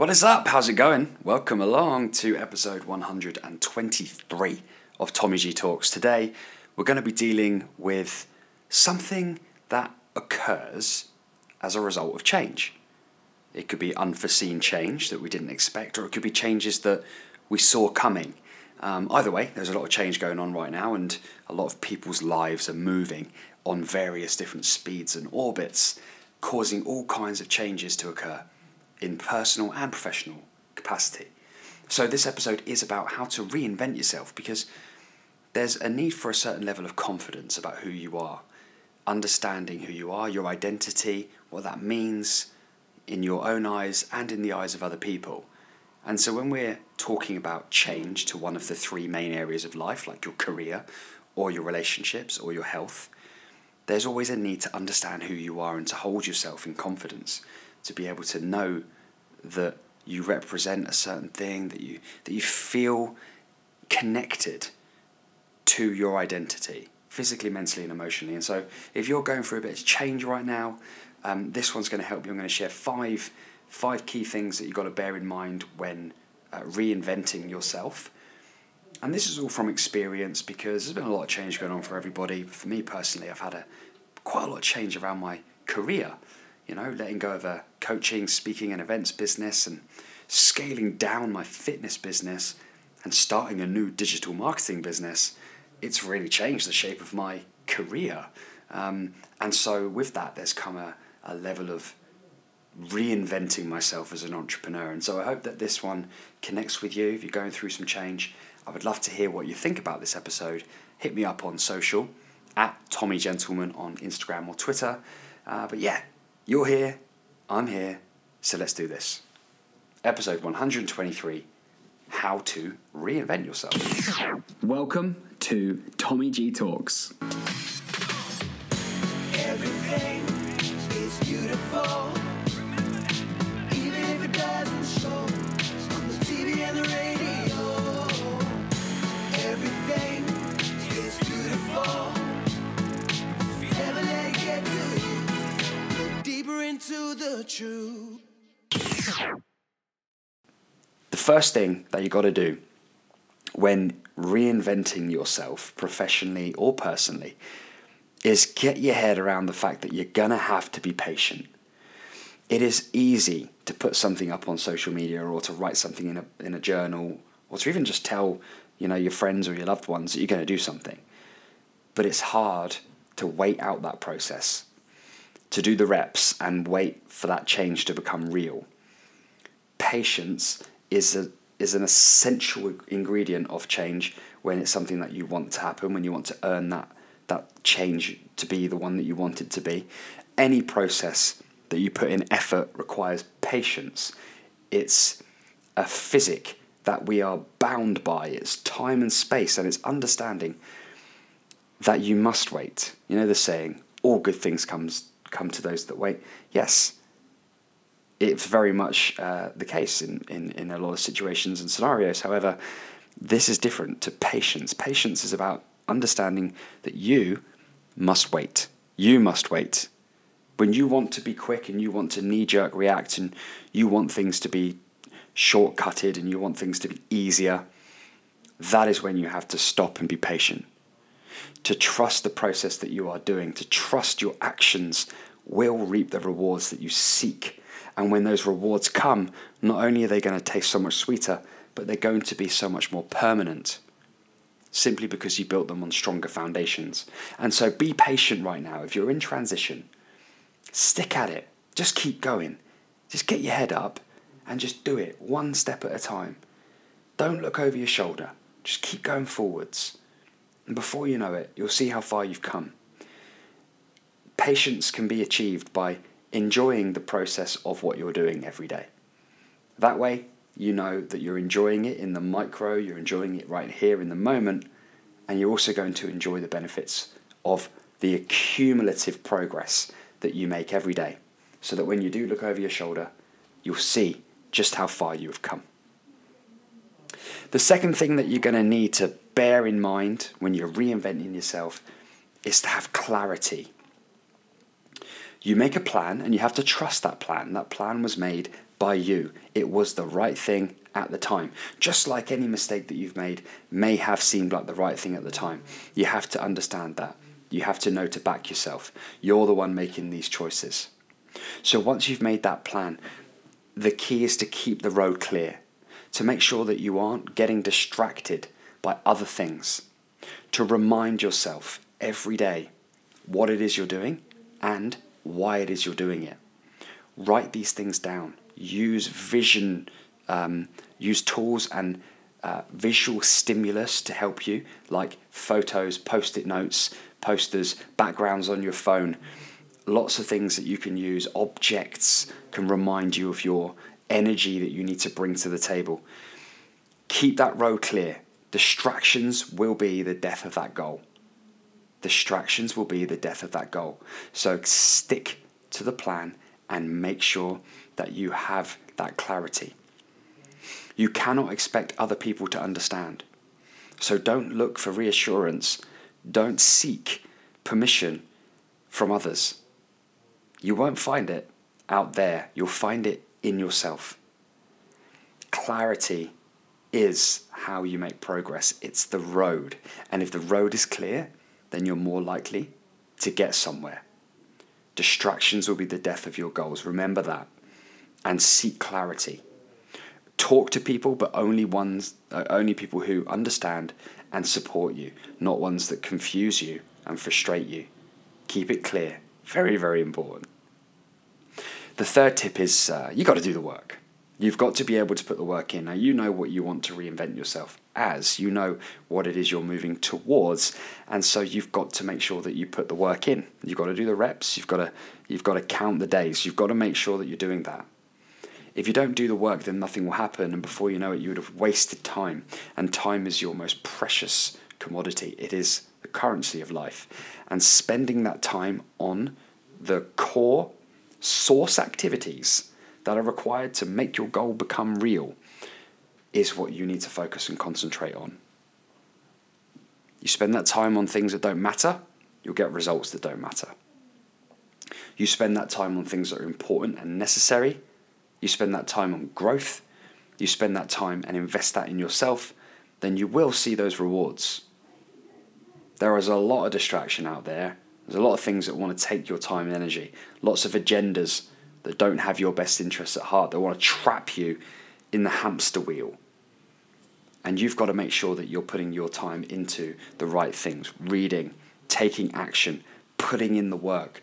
What is up? How's it going? Welcome along to episode 123 of Tommy G Talks. Today, we're going to be dealing with something that occurs as a result of change. It could be unforeseen change that we didn't expect, or it could be changes that we saw coming. Um, either way, there's a lot of change going on right now, and a lot of people's lives are moving on various different speeds and orbits, causing all kinds of changes to occur in personal and professional capacity. So, this episode is about how to reinvent yourself because there's a need for a certain level of confidence about who you are, understanding who you are, your identity, what that means in your own eyes and in the eyes of other people. And so, when we're talking about change to one of the three main areas of life, like your career or your relationships or your health, there's always a need to understand who you are and to hold yourself in confidence to be able to know that you represent a certain thing, that you that you feel connected to your identity, physically, mentally, and emotionally. And so, if you're going through a bit of change right now, um, this one's going to help you. I'm going to share five five key things that you've got to bear in mind when uh, reinventing yourself. And this is all from experience because there's been a lot of change going on for everybody. For me personally, I've had a quite a lot of change around my career you know, letting go of a coaching, speaking, and events business and scaling down my fitness business and starting a new digital marketing business, it's really changed the shape of my career. Um, and so, with that, there's come a, a level of reinventing myself as an entrepreneur. And so, I hope that this one connects with you if you're going through some change. I would love to hear what you think about this episode. Hit me up on social at Tommy Gentleman on Instagram or Twitter. Uh, but yeah, you're here, I'm here, so let's do this. Episode 123 How to Reinvent Yourself. Welcome to Tommy G Talks. The. The first thing that you got to do when reinventing yourself professionally or personally is get your head around the fact that you're going to have to be patient. It is easy to put something up on social media or to write something in a, in a journal or to even just tell you know your friends or your loved ones that you're going to do something. But it's hard to wait out that process, to do the reps and wait for that change to become real. Patience is a is an essential ingredient of change when it's something that you want to happen, when you want to earn that that change to be the one that you want it to be. Any process that you put in effort requires patience. It's a physic that we are bound by. It's time and space, and it's understanding that you must wait. You know the saying, all good things comes come to those that wait. Yes, it's very much uh, the case in, in, in a lot of situations and scenarios. However, this is different to patience. Patience is about understanding that you must wait. You must wait. When you want to be quick and you want to knee jerk react and you want things to be shortcutted and you want things to be easier, that is when you have to stop and be patient. To trust the process that you are doing, to trust your actions will reap the rewards that you seek. And when those rewards come, not only are they going to taste so much sweeter, but they're going to be so much more permanent simply because you built them on stronger foundations. And so be patient right now. If you're in transition, stick at it. Just keep going. Just get your head up and just do it one step at a time. Don't look over your shoulder. Just keep going forwards. And before you know it, you'll see how far you've come. Patience can be achieved by enjoying the process of what you're doing every day. That way, you know that you're enjoying it in the micro, you're enjoying it right here in the moment, and you're also going to enjoy the benefits of the accumulative progress that you make every day. So that when you do look over your shoulder, you'll see just how far you have come. The second thing that you're going to need to bear in mind when you're reinventing yourself is to have clarity. You make a plan and you have to trust that plan. That plan was made by you. It was the right thing at the time. Just like any mistake that you've made may have seemed like the right thing at the time. You have to understand that. You have to know to back yourself. You're the one making these choices. So once you've made that plan, the key is to keep the road clear, to make sure that you aren't getting distracted by other things, to remind yourself every day what it is you're doing and why it is you're doing it. Write these things down. Use vision, um, use tools and uh, visual stimulus to help you, like photos, post it notes, posters, backgrounds on your phone. Lots of things that you can use. Objects can remind you of your energy that you need to bring to the table. Keep that road clear. Distractions will be the death of that goal. Distractions will be the death of that goal. So stick to the plan and make sure that you have that clarity. You cannot expect other people to understand. So don't look for reassurance. Don't seek permission from others. You won't find it out there, you'll find it in yourself. Clarity is how you make progress, it's the road. And if the road is clear, then you're more likely to get somewhere. Distractions will be the death of your goals. Remember that. And seek clarity. Talk to people, but only ones, uh, only people who understand and support you, not ones that confuse you and frustrate you. Keep it clear. Very, very important. The third tip is uh, you got to do the work. You've got to be able to put the work in. Now, you know what you want to reinvent yourself as, you know what it is you're moving towards, and so you've got to make sure that you put the work in. You've got to do the reps, you've got to, you've got to count the days, you've got to make sure that you're doing that. If you don't do the work, then nothing will happen, and before you know it, you would have wasted time, and time is your most precious commodity. It is the currency of life, and spending that time on the core source activities that are required to make your goal become real is what you need to focus and concentrate on. You spend that time on things that don't matter, you'll get results that don't matter. You spend that time on things that are important and necessary, you spend that time on growth, you spend that time and invest that in yourself, then you will see those rewards. There is a lot of distraction out there. There's a lot of things that want to take your time and energy, lots of agendas that don't have your best interests at heart, that want to trap you in the hamster wheel. And you've got to make sure that you're putting your time into the right things reading, taking action, putting in the work,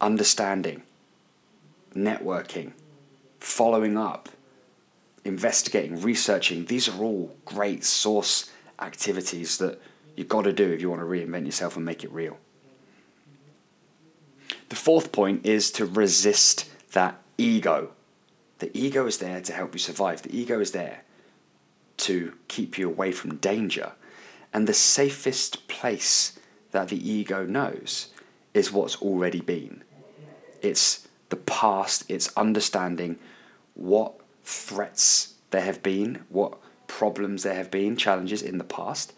understanding, networking, following up, investigating, researching. These are all great source activities that you've got to do if you want to reinvent yourself and make it real. The fourth point is to resist that ego. The ego is there to help you survive. The ego is there to keep you away from danger. And the safest place that the ego knows is what's already been. It's the past, it's understanding what threats there have been, what problems there have been, challenges in the past,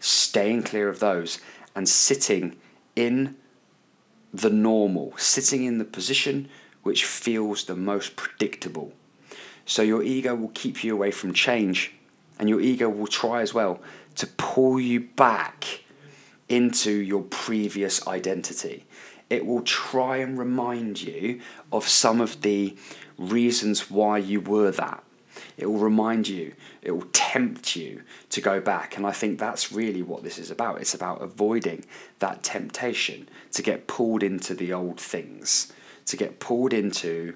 staying clear of those, and sitting in the normal, sitting in the position which feels the most predictable. So your ego will keep you away from change, and your ego will try as well to pull you back into your previous identity. It will try and remind you of some of the reasons why you were that. It will remind you, it will tempt you to go back. And I think that's really what this is about. It's about avoiding that temptation to get pulled into the old things to get pulled into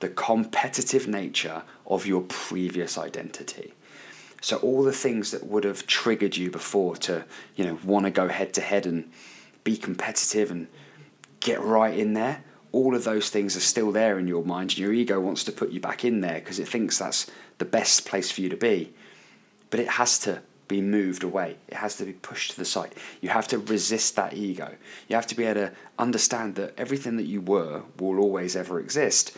the competitive nature of your previous identity. So all the things that would have triggered you before to, you know, want to go head to head and be competitive and get right in there, all of those things are still there in your mind and your ego wants to put you back in there because it thinks that's the best place for you to be. But it has to be moved away. It has to be pushed to the side. You have to resist that ego. You have to be able to understand that everything that you were will always ever exist.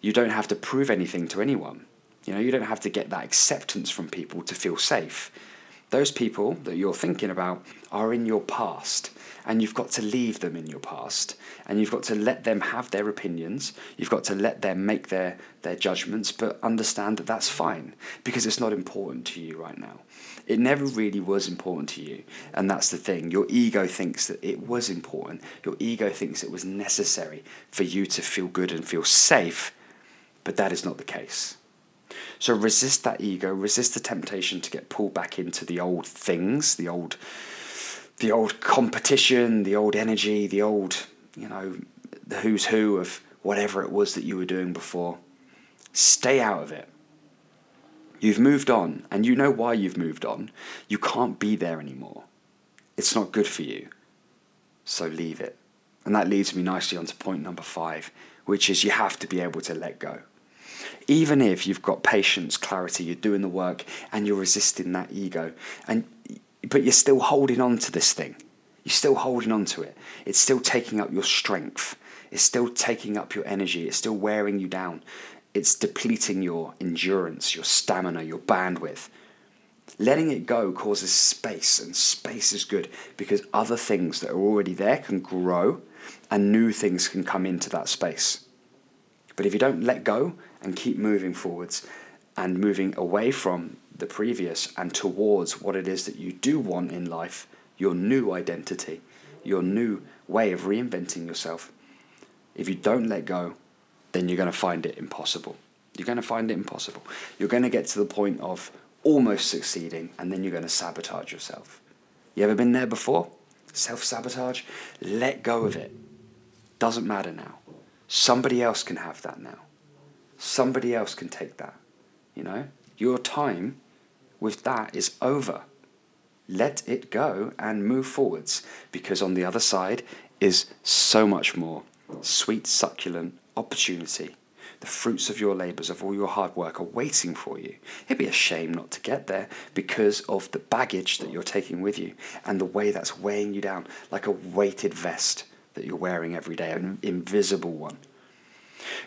You don't have to prove anything to anyone. You know, you don't have to get that acceptance from people to feel safe. Those people that you're thinking about are in your past, and you've got to leave them in your past, and you've got to let them have their opinions. You've got to let them make their, their judgments, but understand that that's fine because it's not important to you right now. It never really was important to you, and that's the thing. Your ego thinks that it was important, your ego thinks it was necessary for you to feel good and feel safe, but that is not the case. So resist that ego, resist the temptation to get pulled back into the old things, the old the old competition, the old energy, the old, you know, the who's who of whatever it was that you were doing before. Stay out of it. You've moved on, and you know why you've moved on. You can't be there anymore. It's not good for you. So leave it. And that leads me nicely on to point number five, which is you have to be able to let go even if you've got patience, clarity, you're doing the work and you're resisting that ego, and but you're still holding on to this thing. You're still holding on to it. It's still taking up your strength. It's still taking up your energy. It's still wearing you down. It's depleting your endurance, your stamina, your bandwidth. Letting it go causes space, and space is good because other things that are already there can grow and new things can come into that space. But if you don't let go and keep moving forwards and moving away from the previous and towards what it is that you do want in life, your new identity, your new way of reinventing yourself, if you don't let go, then you're going to find it impossible. You're going to find it impossible. You're going to get to the point of almost succeeding and then you're going to sabotage yourself. You ever been there before? Self sabotage? Let go of it. Doesn't matter now. Somebody else can have that now. Somebody else can take that. You know? Your time with that is over. Let it go and move forwards because on the other side is so much more sweet, succulent opportunity. The fruits of your labours, of all your hard work, are waiting for you. It'd be a shame not to get there because of the baggage that you're taking with you and the way that's weighing you down like a weighted vest that you're wearing every day, an invisible one.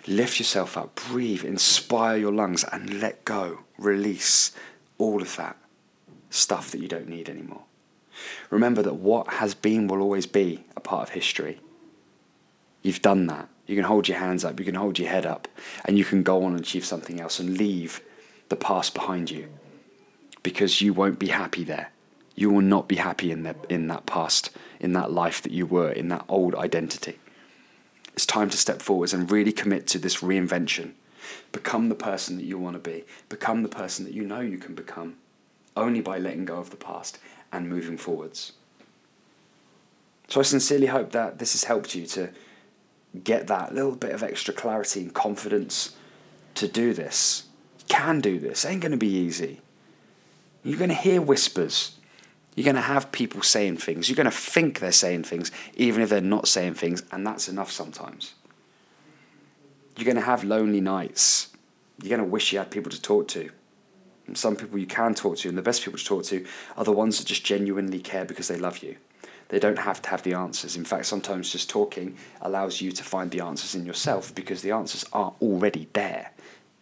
Lift yourself up, breathe, inspire your lungs, and let go. Release all of that stuff that you don't need anymore. Remember that what has been will always be a part of history. You've done that. You can hold your hands up, you can hold your head up, and you can go on and achieve something else and leave the past behind you because you won't be happy there. You will not be happy in, the, in that past, in that life that you were, in that old identity. It's time to step forwards and really commit to this reinvention. Become the person that you want to be. Become the person that you know you can become only by letting go of the past and moving forwards. So I sincerely hope that this has helped you to get that little bit of extra clarity and confidence to do this. Can do this. Ain't going to be easy. You're going to hear whispers. You're going to have people saying things. You're going to think they're saying things, even if they're not saying things, and that's enough sometimes. You're going to have lonely nights. You're going to wish you had people to talk to. And some people you can talk to, and the best people to talk to are the ones that just genuinely care because they love you. They don't have to have the answers. In fact, sometimes just talking allows you to find the answers in yourself because the answers are already there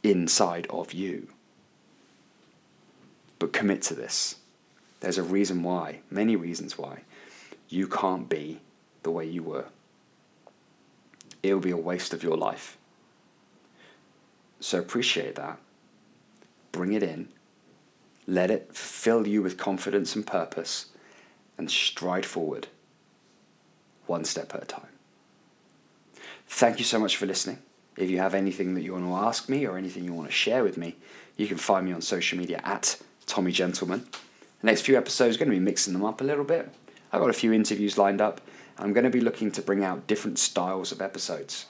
inside of you. But commit to this. There's a reason why, many reasons why, you can't be the way you were. It will be a waste of your life. So appreciate that. Bring it in. Let it fill you with confidence and purpose and stride forward one step at a time. Thank you so much for listening. If you have anything that you want to ask me or anything you want to share with me, you can find me on social media at Tommy Gentleman. The next few episodes, going to be mixing them up a little bit. I've got a few interviews lined up. I'm going to be looking to bring out different styles of episodes.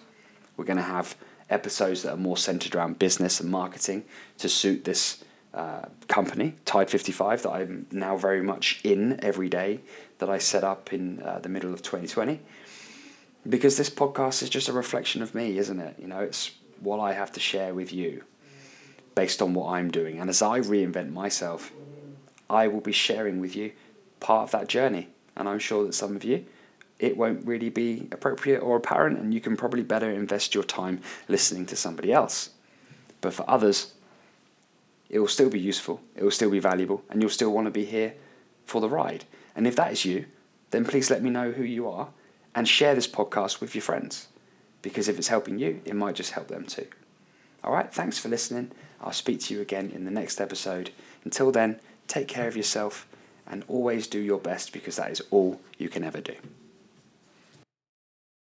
We're going to have episodes that are more centered around business and marketing to suit this uh, company, Tide 55, that I'm now very much in every day that I set up in uh, the middle of 2020. Because this podcast is just a reflection of me, isn't it? You know, it's what I have to share with you based on what I'm doing. And as I reinvent myself, I will be sharing with you part of that journey. And I'm sure that some of you, it won't really be appropriate or apparent, and you can probably better invest your time listening to somebody else. But for others, it will still be useful, it will still be valuable, and you'll still want to be here for the ride. And if that is you, then please let me know who you are and share this podcast with your friends. Because if it's helping you, it might just help them too. All right, thanks for listening. I'll speak to you again in the next episode. Until then, take care of yourself and always do your best because that is all you can ever do.